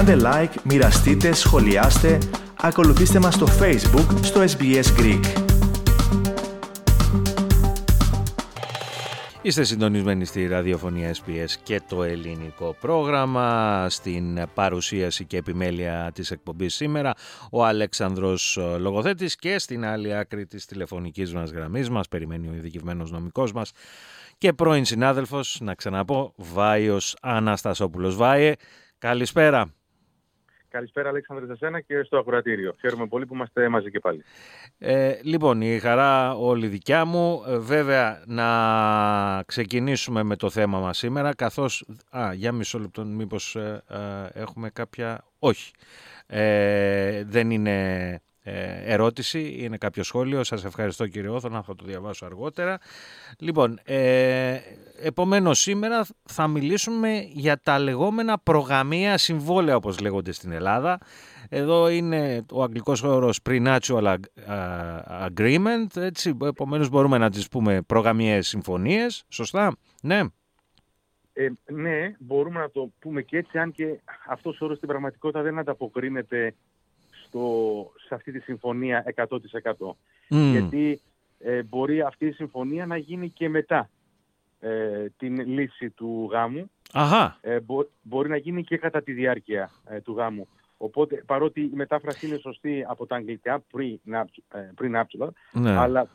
Κάντε like, μοιραστείτε, σχολιάστε, ακολουθήστε μας στο Facebook στο SBS Greek. Είστε συντονισμένοι στη ραδιοφωνία SPS και το ελληνικό πρόγραμμα. Στην παρουσίαση και επιμέλεια της εκπομπής σήμερα ο Αλέξανδρος Λογοθέτης και στην άλλη άκρη της τηλεφωνικής μας γραμμής μας περιμένει ο ειδικευμένος νομικός μας και πρώην συνάδελφος, να ξαναπώ, Βάιος Αναστασόπουλος. Βάιε, καλησπέρα. Καλησπέρα Αλέξανδρε σε σένα και στο ακροατήριο. Χαίρομαι πολύ που είμαστε μαζί και πάλι. Ε, λοιπόν, η χαρά όλη δικιά μου. Ε, βέβαια, να ξεκινήσουμε με το θέμα μας σήμερα, καθώς... Α, για μισό λεπτό, μήπως ε, ε, έχουμε κάποια... Όχι. δεν είναι ε, ερώτηση, είναι κάποιο σχόλιο. Σας ευχαριστώ κύριε Όθωνα, θα το διαβάσω αργότερα. Λοιπόν, ε, επομένως σήμερα θα μιλήσουμε για τα λεγόμενα προγαμία συμβόλαια όπως λέγονται στην Ελλάδα. Εδώ είναι ο αγγλικός όρος pre-natural agreement, έτσι, επομένως μπορούμε να τις πούμε προγαμίες συμφωνίες, σωστά, ναι. Ε, ναι, μπορούμε να το πούμε και έτσι, αν και αυτός ο όρος στην πραγματικότητα δεν ανταποκρίνεται στο, σε αυτή τη συμφωνία 100%. Γιατί ε, μπορεί αυτή η συμφωνία να γίνει και μετά ε, την λύση του γάμου. Αχα. Ε, μπορεί να γίνει και κατά τη διάρκεια του γάμου. Οπότε, παρότι η μετάφραση είναι σωστή από τα αγγλικά, pre-nuptial, ναι. αλλά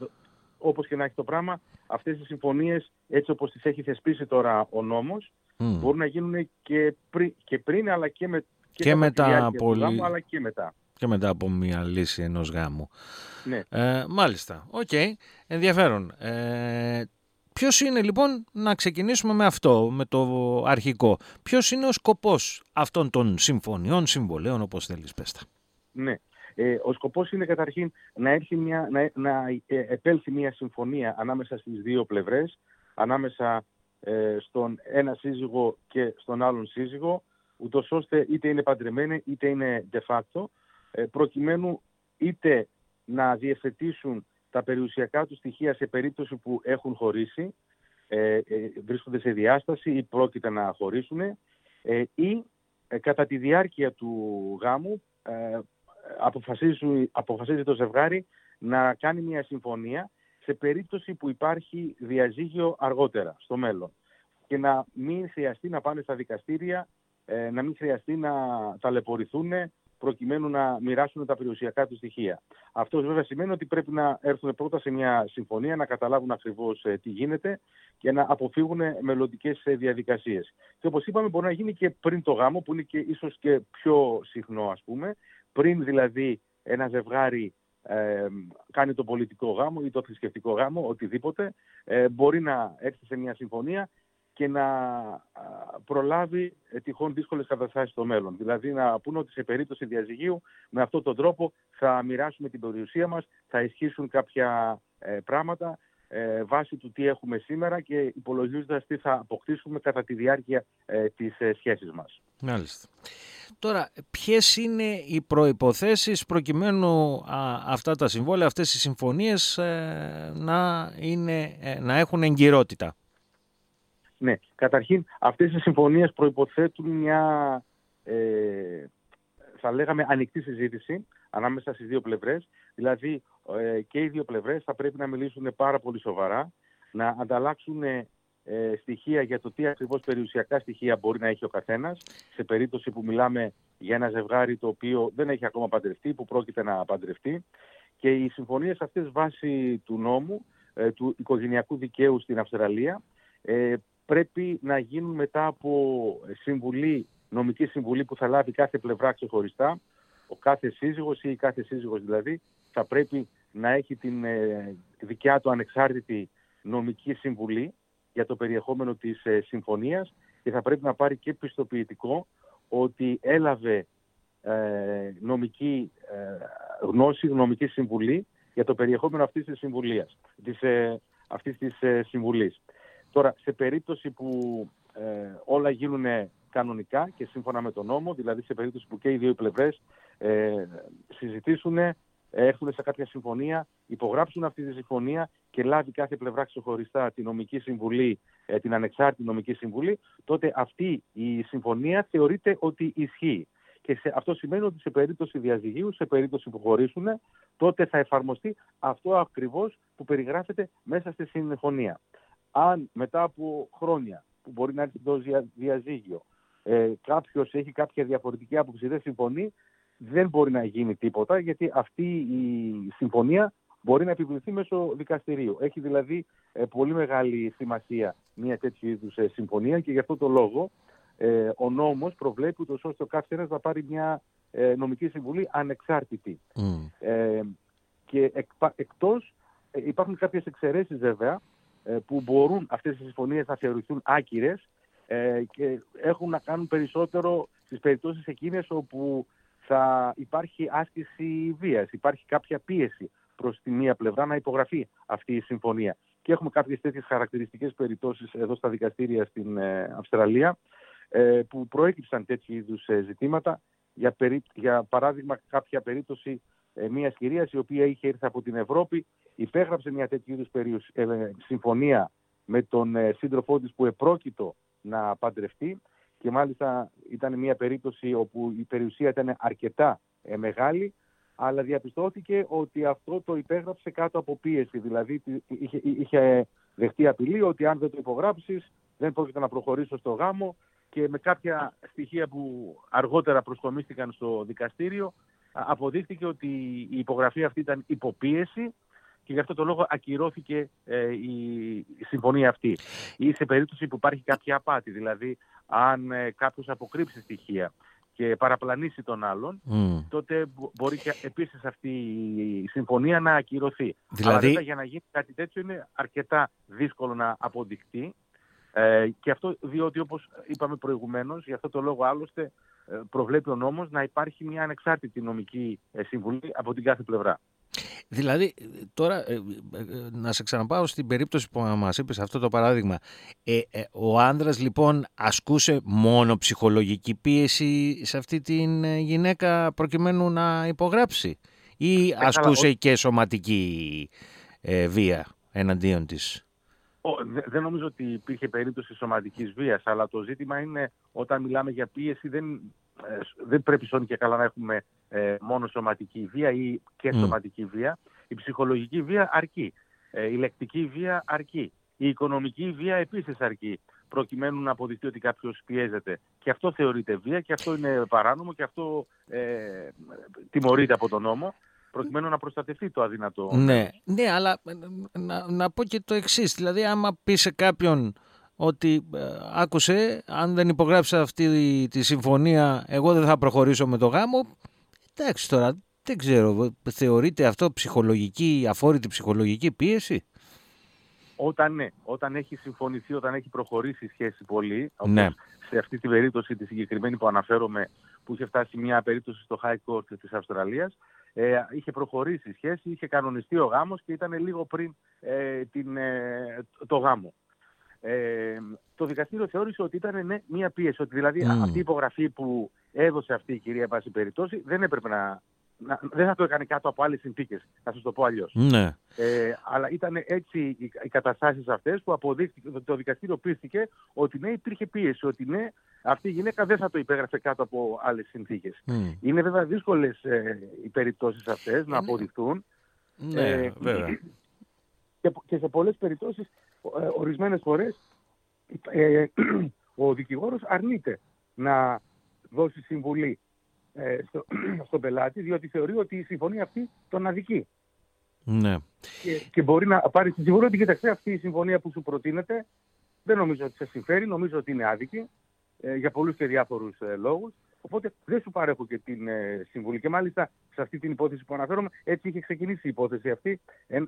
όπως και να έχει το πράγμα, αυτές οι συμφωνίες, έτσι όπως τις έχει θεσπίσει τώρα ο νόμος, μπορούν να γίνουν και, και πριν, αλλά και, με, και, και μετά πολύ... γάμου, αλλά και μετά και μετά από μια λύση ενός γάμου. Ναι. Ε, μάλιστα. OK. Okay. Ενδιαφέρον. Ε, ποιος είναι λοιπόν να ξεκινήσουμε με αυτό, με το αρχικό. Ποιος είναι ο σκοπός αυτών των συμφωνιών, συμβολαίων, όπως θέλεις πες Ναι. Ε, ο σκοπός είναι καταρχήν να, έρθει μια, να, να ε, επέλθει μια συμφωνία ανάμεσα στις δύο πλευρές, ανάμεσα ε, στον ένα σύζυγο και στον άλλον σύζυγο, ούτως ώστε είτε είναι παντρεμένοι είτε είναι de facto, ε, προκειμένου είτε να διευθετήσουν τα περιουσιακά τους στοιχεία σε περίπτωση που έχουν χωρίσει, ε, ε, βρίσκονται σε διάσταση ή πρόκειται να χωρίσουν ή κατά τη διάρκεια του γάμου αποφασίζει, αποφασίζει το ζευγάρι να κάνει μια συμφωνία σε περίπτωση που υπάρχει διαζύγιο αργότερα, στο μέλλον. Και να μην χρειαστεί να πάνε στα δικαστήρια, να μην χρειαστεί να ταλαιπωρηθούν προκειμένου να μοιράσουν τα περιουσιακά τους στοιχεία. Αυτό βέβαια σημαίνει ότι πρέπει να έρθουν πρώτα σε μια συμφωνία, να καταλάβουν ακριβώς ε, τι γίνεται και να αποφύγουν μελλοντικές ε, διαδικασίες. Και όπως είπαμε, μπορεί να γίνει και πριν το γάμο, που είναι και ίσως και πιο συχνό, ας πούμε, πριν δηλαδή ένα ζευγάρι ε, κάνει το πολιτικό γάμο ή το θρησκευτικό γάμο, οτιδήποτε, ε, μπορεί να έρθει σε μια συμφωνία και να προλάβει ε, τυχόν δύσκολες καταστάσεις στο μέλλον. Δηλαδή να πούνε ότι σε περίπτωση διαζυγίου με αυτόν τον τρόπο θα μοιράσουμε την περιουσία μας, θα ισχύσουν κάποια ε, πράγματα ε, βάσει του τι έχουμε σήμερα και υπολογίζοντας τι θα αποκτήσουμε κατά τη διάρκεια ε, της ε, σχέσης μας. Μάλιστα. Τώρα, ποιες είναι οι προϋποθέσεις προκειμένου αυτά τα συμβόλαια, αυτές οι συμφωνίες να, είναι, να έχουν εγκυρότητα; Ναι, καταρχήν αυτές οι συμφωνίες προϋποθέτουν μια, ε, θα λέγαμε, ανοιχτή συζήτηση ανάμεσα στις δύο πλευρές. Δηλαδή ε, και οι δύο πλευρές θα πρέπει να μιλήσουν πάρα πολύ σοβαρά, να ανταλλάξουν ε, στοιχεία για το τι ακριβώς περιουσιακά στοιχεία μπορεί να έχει ο καθένας, σε περίπτωση που μιλάμε για ένα ζευγάρι το οποίο δεν έχει ακόμα παντρευτεί, που πρόκειται να παντρευτεί. Και οι συμφωνίες αυτές βάσει του νόμου, ε, του οικογενειακού δικαίου στην Αυστραλία, πρέπει να γίνουν μετά από συμβουλή, νομική συμβουλή που θα λάβει κάθε πλευρά ξεχωριστά. Ο κάθε σύζυγος ή η κάθε σύζυγος δηλαδή θα πρέπει να έχει την ε, δικιά του ανεξάρτητη νομική συμβουλή για το περιεχόμενο της ε, συμφωνίας και θα πρέπει να πάρει και πιστοποιητικό ότι έλαβε ε, νομική γνώση, νομική συμβουλή για το περιεχόμενο αυτής της συμβουλίας, της, αυτής της συμβουλής. Τώρα, σε περίπτωση που ε, όλα γίνουν κανονικά και σύμφωνα με τον νόμο, δηλαδή σε περίπτωση που και οι δύο πλευρές ε, συζητήσουν, έρθουν σε κάποια συμφωνία, υπογράψουν αυτή τη συμφωνία και λάβει κάθε πλευρά ξεχωριστά τη νομική συμβουλή, ε, την ανεξάρτητη νομική συμβουλή, τότε αυτή η συμφωνία θεωρείται ότι ισχύει. Και σε, αυτό σημαίνει ότι σε περίπτωση διαζυγίου, σε περίπτωση που χωρίσουν, τότε θα εφαρμοστεί αυτό ακριβώς που περιγράφεται μέσα στη συμφωνία. Αν μετά από χρόνια που μπορεί να έρθει το διαζύγιο, ε, κάποιος έχει κάποια διαφορετική άποψη, δεν συμφωνεί, δεν μπορεί να γίνει τίποτα, γιατί αυτή η συμφωνία μπορεί να επιβληθεί μέσω δικαστηρίου. Έχει δηλαδή ε, πολύ μεγάλη σημασία μια τέτοιου είδους ε, συμφωνία και γι' αυτό το λόγο ε, ο νόμος προβλέπει ούτως ώστε ο κάθε ένας να πάρει μια ε, νομική συμβουλή ανεξάρτητη. Ε, και εκ, εκτός υπάρχουν κάποιες εξαιρέσεις βέβαια που μπορούν αυτές οι συμφωνίες να θεωρηθούν άκυρες και έχουν να κάνουν περισσότερο στις περιπτώσεις εκείνες όπου θα υπάρχει άσκηση βίας, υπάρχει κάποια πίεση προς τη μία πλευρά να υπογραφεί αυτή η συμφωνία. Και έχουμε κάποιες τέτοιες χαρακτηριστικές περιπτώσεις εδώ στα δικαστήρια στην Αυστραλία ε, που προέκυψαν τέτοιου είδους ε, ζητήματα. Για, περί, για παράδειγμα, κάποια περίπτωση ε, μιας κυρίας η οποία είχε έρθει από την Ευρώπη, υπέγραψε μια τέτοιου είδους συμφωνία με τον σύντροφό της που επρόκειτο να παντρευτεί και μάλιστα ήταν μια περίπτωση όπου η περιουσία ήταν αρκετά μεγάλη αλλά διαπιστώθηκε ότι αυτό το υπέγραψε κάτω από πίεση. Δηλαδή είχε, είχε δεχτεί απειλή ότι αν δεν το υπογράψεις δεν πρόκειται να προχωρήσω στο γάμο και με κάποια στοιχεία που αργότερα προσκομίστηκαν στο δικαστήριο αποδείχθηκε ότι η υπογραφή αυτή ήταν υποπίεση και γι' αυτό το λόγο ακυρώθηκε ε, η συμφωνία αυτή. Ή σε περίπτωση που υπάρχει κάποια απάτη, δηλαδή αν ε, κάποιος αποκρύψει στοιχεία και παραπλανήσει τον άλλον, τότε μπορεί και επίσης αυτή η συμφωνία να ακυρωθεί. Δηλαδή... Αλλά για να γίνει κάτι τέτοιο είναι αρκετά δύσκολο να αποδεικτεί ε, και αυτό διότι όπως είπαμε προηγουμένως, για αυτό το λόγο άλλωστε ε, προβλέπει ο νόμος να υπάρχει μια ανεξάρτητη νομική ε, συμβουλή από την κάθε πλευρά. Δηλαδή, τώρα να σε ξαναπάω στην περίπτωση που μας είπες αυτό το παράδειγμα. ο άνδρας λοιπόν ασκούσε μόνο ψυχολογική πίεση σε αυτή την γυναίκα προκειμένου να υπογράψει ή ασκούσε και σωματική βία εναντίον της; Δεν νομίζω ότι υπήρχε περίπτωση σωματικής βίας, αλλά το ζήτημα είναι όταν μιλάμε για πίεση δεν, ε, δεν πρέπει σώνει και καλά να έχουμε ε, μόνο σωματική βία ή και σωματική βία. Η ψυχολογική βία αρκεί. Ε, η λεκτική βία αρκεί. Η οικονομική βία επίσης αρκεί προκειμένου να αποδειχτεί ότι κάποιος πιέζεται. Και αυτό θεωρείται βία και αυτό είναι παράνομο και αυτό ε, τιμωρείται από τον νόμο προκειμένου να προστατευτεί το αδυνατό. Ναι, ναι αλλά ε, να, να πω και το εξής. Δηλαδή, άμα πει σε κάποιον ότι ε, άκουσε, αν δεν υπογράψει αυτή τη συμφωνία, εγώ δεν θα προχωρήσω με το γάμο. Εντάξει τώρα, δεν ξέρω, θεωρείται αυτό ψυχολογική, αφόρητη ψυχολογική πίεση; Όταν ναι, όταν έχει συμφωνηθεί, όταν έχει προχωρήσει η σχέση πολύ, ναι. σε αυτή την περίπτωση τη συγκεκριμένη που αναφέρομαι, που είχε φτάσει μια περίπτωση στο High Court της Αυστραλίας, ε, είχε προχωρήσει η σχέση, είχε κανονιστεί ο γάμος και ήταν λίγο πριν ε, την, ε, το γάμο. Ε, το δικαστήριο θεώρησε ότι ήταν ναι, μία πίεση, ότι δηλαδή αυτή η υπογραφή που έδωσε αυτή η κυρία πάση περιπτώσει δεν έπρεπε να, να, δεν θα το έκανε κάτω από άλλες συνθήκες, θα σας το πω αλλιώς. Ναι. Ε, αλλά ήταν έτσι οι, οι καταστάσεις αυτές που αποδείχθηκε, το δικαστήριο πίστηκε ότι ναι υπήρχε πίεση, ότι ναι αυτή η γυναίκα δεν θα το υπέγραφε κάτω από άλλες συνθήκες. Είναι βέβαια δύσκολες ε, οι περιπτώσεις αυτές να αποδειχθούν. Ναι, ε, βέβαια. Και, και σε πολλές περιπτώσεις, ε, ορισμένες φορές, ε, ο δικηγόρος αρνείται να δώσει συμβουλή ε, στο, στον πελάτη, διότι θεωρεί ότι η συμφωνία αυτή τον αδικεί. Ναι. Και, και μπορεί να πάρει τη συμβουλή ότι κοιτάξτε αυτή η συμφωνία που σου προτείνεται δεν νομίζω ότι σε συμφέρει, νομίζω ότι είναι άδικη ε, για πολλούς και διάφορους ε, λόγους. Οπότε δεν σου παρέχω και την ε, συμβουλή. Και μάλιστα σε αυτή την υπόθεση που αναφέρομαι, έτσι είχε ξεκινήσει η υπόθεση αυτή.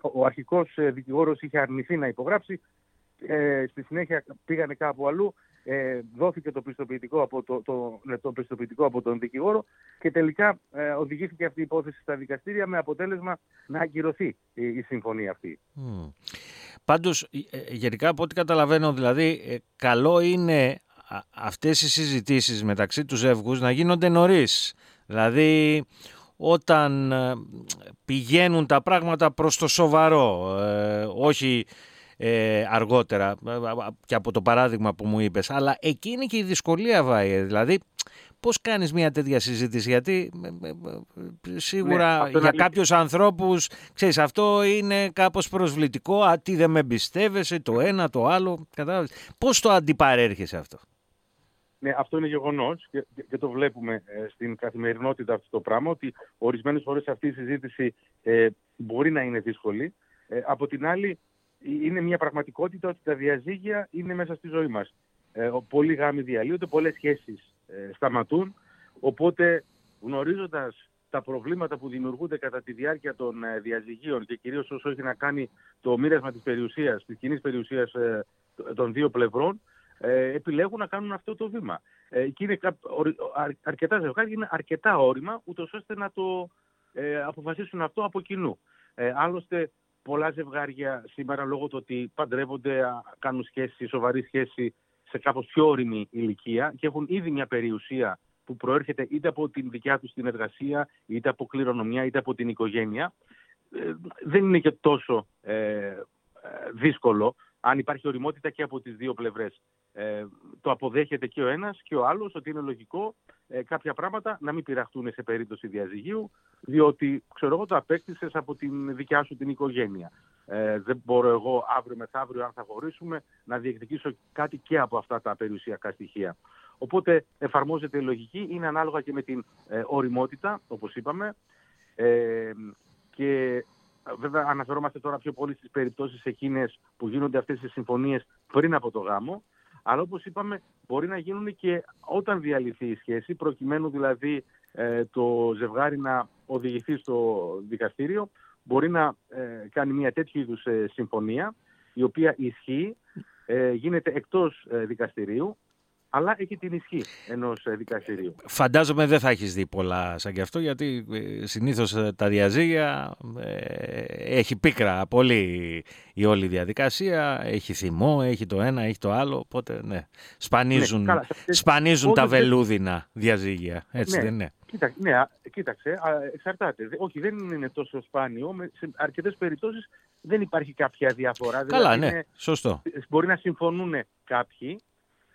ο αρχικός ε, δικηγόρος είχε αρνηθεί να υπογράψει. Ε, στη συνέχεια πήγανε κάπου αλλού ε, δόθηκε το πιστοποιητικό, από το, το, ναι, το πιστοποιητικό από τον δικηγόρο και τελικά ε, οδηγήθηκε αυτή η υπόθεση στα δικαστήρια με αποτέλεσμα να ακυρωθεί η, η συμφωνία αυτή. Mm. Πάντως, ε, ε, γενικά από ό,τι καταλαβαίνω, δηλαδή, ε, καλό είναι αυτές οι συζητήσεις μεταξύ τους ζεύγους να γίνονται νωρίς. Δηλαδή, όταν πηγαίνουν τα πράγματα προς το σοβαρό, όχι ε, αργότερα και από το παράδειγμα που μου είπες. Αλλά εκεί είναι και η δυσκολία, Βάιε. Δηλαδή, πώς κάνεις μια τέτοια συζήτηση, γιατί σίγουρα ναι, για κάποιους ανθρώπους, ξέρεις, αυτό είναι κάπως προσβλητικό, α, τι δεν με εμπιστεύεσαι, το ένα, το άλλο, κατάλαβες. Πώς το αντιπαρέρχεσαι αυτό; Ναι, αυτό είναι γεγονός και, και, το βλέπουμε ε, στην καθημερινότητα αυτό το πράγμα, ότι ορισμένες φορές αυτή η συζήτηση ε, μπορεί να είναι δύσκολη. Ε, από την άλλη, είναι μια πραγματικότητα ότι τα διαζύγια είναι μέσα στη ζωή μας. Ε, πολλοί γάμοι διαλύονται, πολλές σχέσεις ε, σταματούν. Οπότε, γνωρίζοντας τα προβλήματα που δημιουργούνται κατά τη διάρκεια των ε, διαζυγίων και κυρίως όσο έχει να κάνει το μοίρασμα της περιουσίας, της κοινής περιουσίας των δύο πλευρών, ε, επιλέγουν να κάνουν αυτό το βήμα. Ε, και είναι αρκετά ζευγάρια, είναι αρκετά όρημα, ούτως ώστε να το ε, αποφασίσουν αυτό από κοινού. Ε, άλλωστε, πολλά ζευγάρια σήμερα λόγω του ότι παντρεύονται, κάνουν σχέση, σοβαρή σχέση σε κάπως πιο όρημη ηλικία και έχουν ήδη μια περιουσία που προέρχεται είτε από την δικιά τους την εργασία, είτε από κληρονομιά, είτε από την οικογένεια. Ε, δεν είναι και τόσο ε, δύσκολο αν υπάρχει οριμότητα και από τις δύο πλευρές. Ε, το αποδέχεται και ο ένας και ο άλλος ότι είναι λογικό ε, κάποια πράγματα να μην πειραχτούν σε περίπτωση διαζυγίου διότι ξέρω εγώ το απέκτησες από την δικιά σου την οικογένεια. Ε, δεν μπορώ εγώ αύριο μεθαύριο αν θα χωρίσουμε να διεκδικήσω κάτι και από αυτά τα περιουσιακά στοιχεία. Οπότε εφαρμόζεται η λογική, είναι ανάλογα και με την ε, οριμότητα όπως είπαμε ε, και Βέβαια, αναφερόμαστε τώρα πιο πολύ στις περιπτώσεις εκείνες που γίνονται αυτές οι συμφωνίες πριν από το γάμο. Αλλά όπως είπαμε, μπορεί να γίνουν και όταν διαλυθεί η σχέση, προκειμένου δηλαδή ε, το ζευγάρι να οδηγηθεί στο δικαστήριο, μπορεί να ε, κάνει μια τέτοιου είδους ε, συμφωνία, η οποία ισχύει, γίνεται εκτός δικαστηρίου αλλά έχει την ισχύ ενός ε, δικαστηρίου. Φαντάζομαι δεν θα έχεις δει πολλά σαν και αυτό, γιατί ε, συνήθως ε, τα διαζύγια έχει πίκρα πολύ η όλη διαδικασία. Έχει θυμό, έχει το ένα, έχει το άλλο. Οπότε ναι, σπανίζουν, ναι, σπανίζουν τα βελούδινα διαζύγια. Έτσι ναι, δεν είναι; Κοίταξε, ναι, κοίταξε, εξαρτάται. Όχι, δεν είναι τόσο σπάνιο. Σε αρκετές περιπτώσεις δεν υπάρχει κάποια διαφορά. Καλά, δηλαδή ναι, σωστό. Μπορεί να συμφωνούν κάποιοι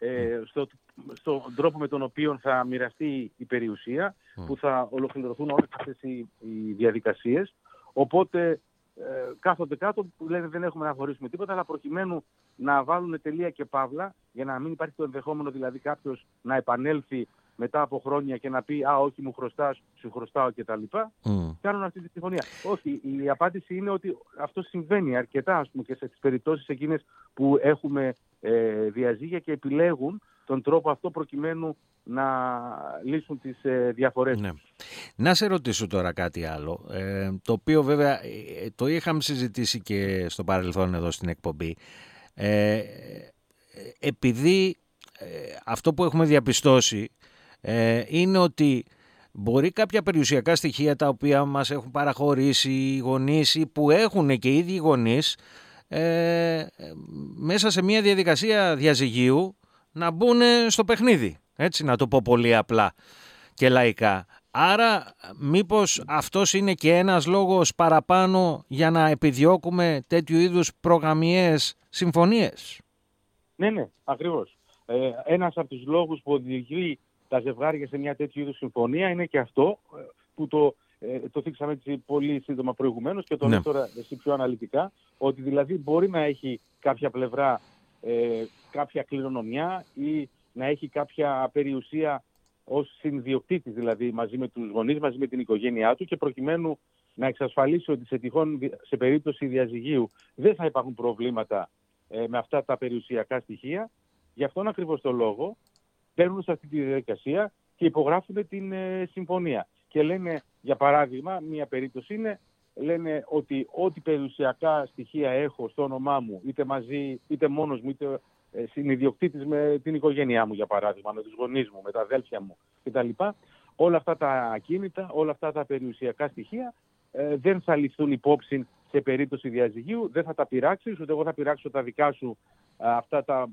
ε, στο, στον τρόπο με τον οποίο θα μοιραστεί η περιουσία, που θα ολοκληρωθούν όλες αυτές οι, οι διαδικασίες. Οπότε ε, κάθονται κάτω που λένε δεν έχουμε να χωρίσουμε τίποτα, αλλά προκειμένου να βάλουν τελεία και παύλα, για να μην υπάρχει το ενδεχόμενο δηλαδή κάποιος να επανέλθει μετά από χρόνια και να πει Α, όχι, μου χρωστάς, σου χρωστάω κτλ. Mm. Κάνουν αυτή τη συμφωνία. Όχι, η απάντηση είναι ότι αυτό συμβαίνει αρκετά ας πούμε, και σε τις περιπτώσεις εκείνες που έχουμε ε, διαζύγια και επιλέγουν τον τρόπο αυτό προκειμένου να λύσουν τις ε, διαφορές ναι. Να σε ρωτήσω τώρα κάτι άλλο, ε, το οποίο βέβαια ε, το είχαμε συζητήσει και στο παρελθόν εδώ στην εκπομπή. Ε, επειδή αυτό που έχουμε διαπιστώσει είναι ότι μπορεί κάποια περιουσιακά στοιχεία τα οποία μας έχουν παραχωρήσει οι γονείς ή που έχουν και οι ίδιοι γονείς ε, μέσα σε μια διαδικασία διαζυγίου να μπουν στο παιχνίδι. Έτσι να το πω πολύ απλά και λαϊκά. Άρα μήπως αυτός είναι και ένας λόγος παραπάνω για να επιδιώκουμε τέτοιου είδους προγραμμιές συμφωνίες; Ναι, ναι, ακριβώς. Ε, ένας από τους λόγους που οδηγεί τα ζευγάρια σε μια τέτοιου είδους συμφωνία είναι και αυτό ε, που το ε, το θίξαμε έτσι πολύ σύντομα προηγουμένως και το ναι. τώρα εσύ πιο αναλυτικά, ότι δηλαδή μπορεί να έχει κάποια πλευρά ε, κάποια κληρονομιά ή να έχει κάποια περιουσία ως συνδιοκτήτης δηλαδή μαζί με τους γονείς, μαζί με την οικογένειά του και προκειμένου να εξασφαλίσει ότι σε, τυχόν, σε περίπτωση διαζυγίου δεν θα υπάρχουν προβλήματα ε, με αυτά τα περιουσιακά στοιχεία. Γι' αυτόν ακριβώς το λόγο παίρνουν σε αυτή τη διαδικασία και υπογράφουν την ε, συμφωνία και λένε, για παράδειγμα, μία περίπτωση είναι, λένε ότι ό,τι περιουσιακά στοιχεία έχω στο όνομά μου, είτε μαζί, είτε μόνος μου, είτε ε, συνειδιοκτήτης με την οικογένειά μου, για παράδειγμα, με τους γονείς μου, με τα αδέλφια μου κτλ. Όλα αυτά τα ακίνητα, όλα αυτά τα περιουσιακά στοιχεία ε, δεν θα ληφθούν υπόψη σε περίπτωση διαζυγίου, δεν θα τα πειράξεις, ούτε εγώ θα πειράξω τα δικά σου αυτά τα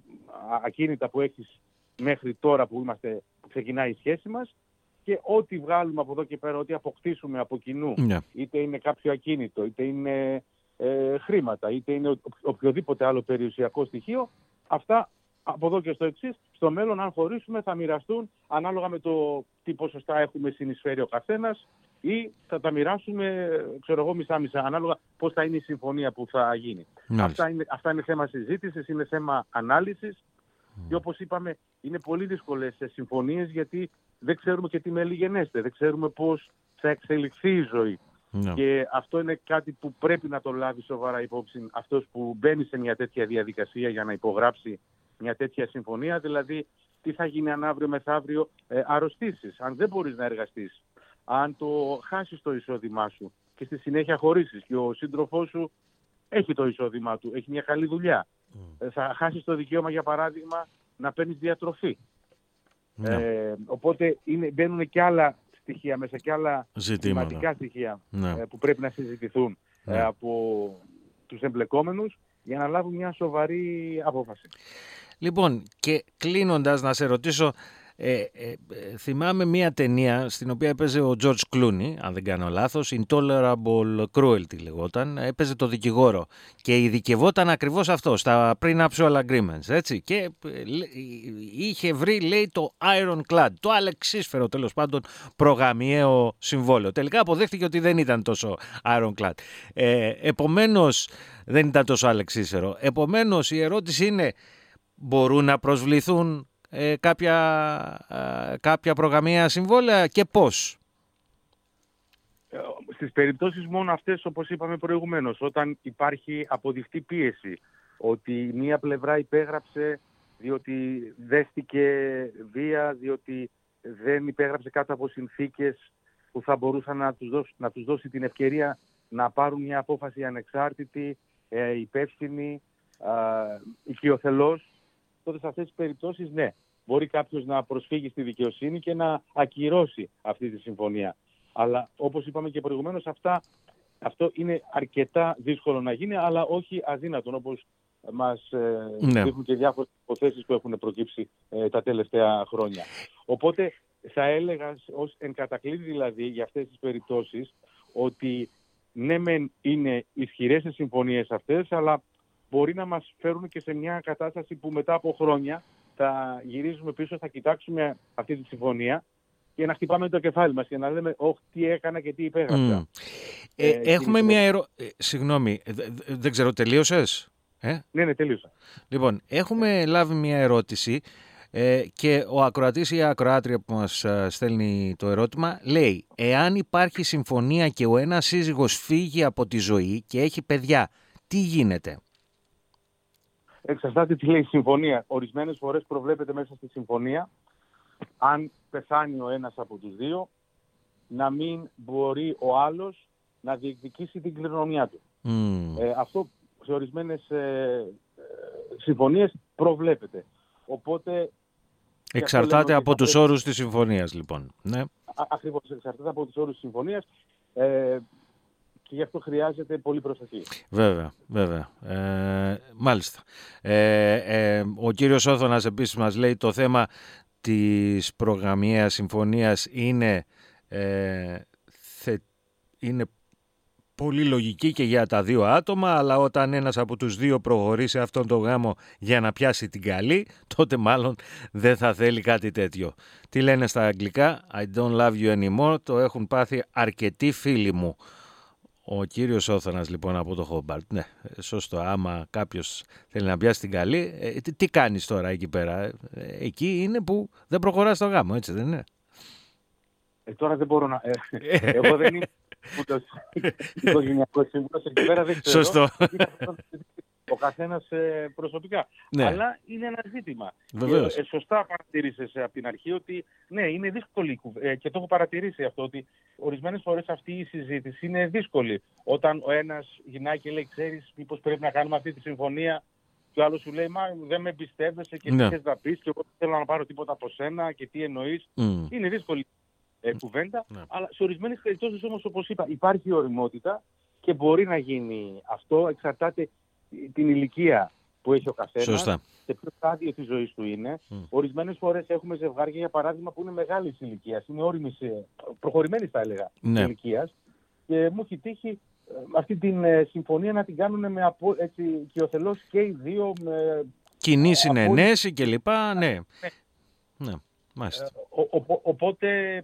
ακίνητα που έχεις μέχρι τώρα που, είμαστε, που ξεκινάει η σχέση μας και ό,τι βγάλουμε από εδώ και πέρα, ό,τι αποκτήσουμε από κοινού, ναι. είτε είναι κάποιο ακίνητο, είτε είναι ε, χρήματα, είτε είναι οποιοδήποτε άλλο περιουσιακό στοιχείο, αυτά από εδώ και στο εξής, στο μέλλον, αν χωρίσουμε, θα μοιραστούν ανάλογα με το τι ποσοστά έχουμε συνεισφέρει ο καθένας ή θα τα μοιράσουμε, ξέρω εγώ, μισά-μισά, ανάλογα πώς θα είναι η συμφωνία που θα γίνει. Αυτά είναι, αυτά είναι θέμα συζήτησης, είναι θέμα ανάλυσης. Και όπως είπαμε, είναι πολύ δύσκολες συμφωνίες γιατί δεν ξέρουμε και τι μέλη γενέστε. Δεν ξέρουμε πώς θα εξελιχθεί η ζωή. Ναι. Και αυτό είναι κάτι που πρέπει να το λάβει σοβαρά υπόψη αυτός που μπαίνει σε μια τέτοια διαδικασία για να υπογράψει μια τέτοια συμφωνία. Δηλαδή, τι θα γίνει αν αύριο μεθαύριο ε, αρρωστήσεις, αν δεν μπορείς να εργαστείς, αν το χάσεις το εισόδημά σου και στη συνέχεια χωρίσεις και ο σύντροφός σου έχει το εισόδημά του, έχει μια καλή δουλειά. Mm. θα χάσεις το δικαίωμα, για παράδειγμα, να παίρνεις διατροφή. Ναι. Ε, οπότε είναι, μπαίνουν και άλλα στοιχεία μέσα και άλλα σημαντικά στοιχεία ναι. ε, που πρέπει να συζητηθούν ε, ναι. από τους εμπλεκόμενους για να λάβουν μια σοβαρή απόφαση. Λοιπόν, και κλείνοντας να σε ρωτήσω, ε, ε, θυμάμαι μια ταινία στην οποία έπαιζε ο George Clooney, αν δεν κάνω λάθος, Intolerable Cruelty λεγόταν, έπαιζε το δικηγόρο και ειδικευόταν ακριβώς αυτό, στα prenuptial agreements, έτσι, και ε, είχε βρει, λέει, το Ironclad, το αλεξίσφαιρο τέλος πάντων προγαμιαίο συμβόλαιο. Τελικά αποδέχτηκε ότι δεν ήταν τόσο Ironclad. Ε, επομένως, δεν ήταν τόσο αλεξίσφαιρο. Επομένως, η ερώτηση είναι, μπορούν να προσβληθούν ε, κάποια, ε, κάποια προγραμμία συμβόλαια και πώς; Ε, στις περιπτώσεις μόνο αυτές όπως είπαμε προηγουμένως, όταν υπάρχει αποδειχτή πίεση ότι μία πλευρά υπέγραψε διότι δέστηκε βία, διότι δεν υπέγραψε κάτω από συνθήκες που θα μπορούσαν να τους δώσει, να τους δώσει την ευκαιρία να πάρουν μια απόφαση ανεξάρτητη, ε, υπεύθυνη, ε, οικειοθελώς, τότε σε αυτές τις περιπτώσεις ναι, μπορεί κάποιος να προσφύγει στη δικαιοσύνη και να ακυρώσει αυτή τη συμφωνία. Αλλά όπως είπαμε και προηγουμένως αυτά, αυτό είναι αρκετά δύσκολο να γίνει, αλλά όχι αδύνατον όπως μας ε, ναι. δείχνουν και διάφορες υποθέσεις που έχουν προκύψει ε, τα τελευταία χρόνια. Οπότε θα έλεγα ως εν κατακλείδη δηλαδή για αυτές τις περιπτώσεις ότι ναι μεν είναι ισχυρές οι συμφωνίες αυτές, αλλά μπορεί να μας φέρουν και σε μια κατάσταση που μετά από χρόνια θα γυρίζουμε πίσω, θα κοιτάξουμε αυτή τη συμφωνία και να χτυπάμε το κεφάλι μας και να λέμε «Όχι, τι έκανα και τι υπέγραψα». Ε, ε, έχουμε μια ερώτηση. Ε, συγγνώμη, δεν ξέρω, τελείωσες; Ε; Ναι, ναι, τελείωσα. Λοιπόν, έχουμε λάβει μια ερώτηση ε, και ο ακροατής ή η ακροάτρια που μας στέλνει το ερώτημα λέει «Εάν υπάρχει συμφωνία και ο ένας σύζυγος φύγει από τη ζωή και έχει παιδιά, τι γίνεται» εξαρτάται τι λέει η συμφωνία. Ορισμένες φορές προβλέπεται μέσα στη συμφωνία, αν πεθάνει ο ένας από τους δύο, να μην μπορεί ο άλλος να διεκδικήσει την κληρονομιά του. Ε, αυτό σε ορισμένες ε, ε, συμφωνίες προβλέπεται. Οπότε... Εξαρτάται από τους όρους της συμφωνίας, λοιπόν. Ναι. Ακριβώς, εξαρτάται από τους όρους της συμφωνίας. Ε, και γι' αυτό χρειάζεται πολύ προσοχή. Βέβαια, βέβαια. Ε, μάλιστα. Ε, ε, ο κύριος Όθωνας επίσης μας λέει το θέμα της προγραμμιαίας συμφωνίας είναι, ε, είναι πολύ λογική και για τα δύο άτομα, αλλά όταν ένας από τους δύο προχωρήσει αυτόν τον γάμο για να πιάσει την καλή, τότε μάλλον δεν θα θέλει κάτι τέτοιο. Τι λένε στα αγγλικά, I don't love you anymore, το έχουν πάθει αρκετοί φίλοι μου. Ο κύριος Όθωνας λοιπόν από το Χόμπαρτ. Ναι, σωστό. Άμα κάποιος θέλει να πιάσει την καλή, ε, τι, τι κάνεις τώρα εκεί πέρα; Ε, εκεί είναι που δεν προχωράς στο γάμο, έτσι δεν είναι; Ε, τώρα δεν μπορώ να... Ε, εγώ δεν είμαι ούτως οικογενειακός σύμβουλος εκεί πέρα, δεν ξέρω. Σωστό ο καθένας ε, προσωπικά. Ναι. Αλλά είναι ένα ζήτημα. Βεβαίως. Ε, σωστά παρατηρήσες από την αρχή ότι ναι, είναι δύσκολη ε, και το έχω παρατηρήσει αυτό ότι ορισμένες φορές αυτή η συζήτηση είναι δύσκολη. Όταν ο ένας γυρνάει και λέει, ξέρεις, μήπως πρέπει να κάνουμε αυτή τη συμφωνία. Και ο άλλος σου λέει, Μα δεν με εμπιστεύεσαι και ναι. τι θες να πεις, και εγώ δεν θέλω να πάρω τίποτα από σένα και τι εννοείς. Mm. Είναι δύσκολη ε, κουβέντα. Ναι. Αλλά σε ορισμένες περιπτώσεις όμως, όπως είπα, υπάρχει οριμότητα και μπορεί να γίνει αυτό. Εξαρτάται την ηλικία που έχει ο καθένας, σε ποιο στάδιο της ζωής του είναι. Mm. Ορισμένες φορές έχουμε ζευγάρια, για παράδειγμα, που είναι μεγάλης ηλικίας, είναι όριμης, προχωρημένης θα έλεγα, ναι. ηλικίας. Και μου έχει τύχει αυτή την ε, συμφωνία να την κάνουν με απο, έτσι, κοιοθελώς και οι δύο. Με, Κοινή συνενέση κλπ. Ναι. ναι. ναι. Μάλιστα. Ο, οπότε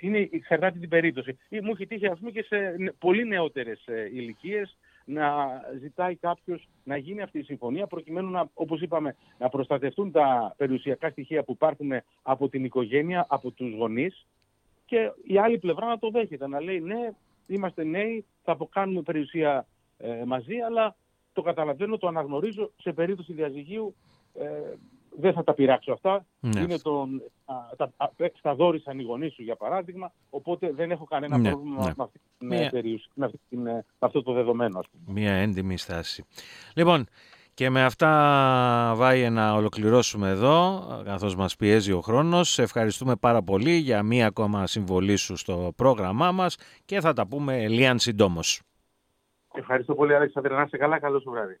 είναι εξαρτάται την περίπτωση. Μου έχει τύχει ας πούμε και σε πολύ νεότερες ηλικίες να ζητάει κάποιος να γίνει αυτή η συμφωνία προκειμένου να, όπως είπαμε, να προστατευτούν τα περιουσιακά στοιχεία που υπάρχουν από την οικογένεια, από τους γονείς. Και η άλλη πλευρά να το δέχεται, να λέει ναι, είμαστε νέοι, θα αποκάνουμε περιουσία ε, μαζί, αλλά το καταλαβαίνω, το αναγνωρίζω, σε περίπτωση διαζυγίου ε, δεν θα τα πειράξω αυτά. Ναι. Είναι τον, α, τα, τα δόρισαν οι γονείς σου για παράδειγμα, οπότε δεν έχω κανένα ναι, πρόβλημα ναι. με, αυτή την, Μια... περιουσία, με, αυτή την, με αυτό το δεδομένο. Ας πούμε. Μια έντιμη στάση. Λοιπόν, και με αυτά βάει να ολοκληρώσουμε εδώ, καθώς μας πιέζει ο χρόνος. Σε ευχαριστούμε πάρα πολύ για μία ακόμα συμβολή σου στο πρόγραμμά μας και θα τα πούμε λίαν συντόμως. Ευχαριστώ πολύ Αλέξανδρε, να είσαι καλά, καλό σου βράδυ.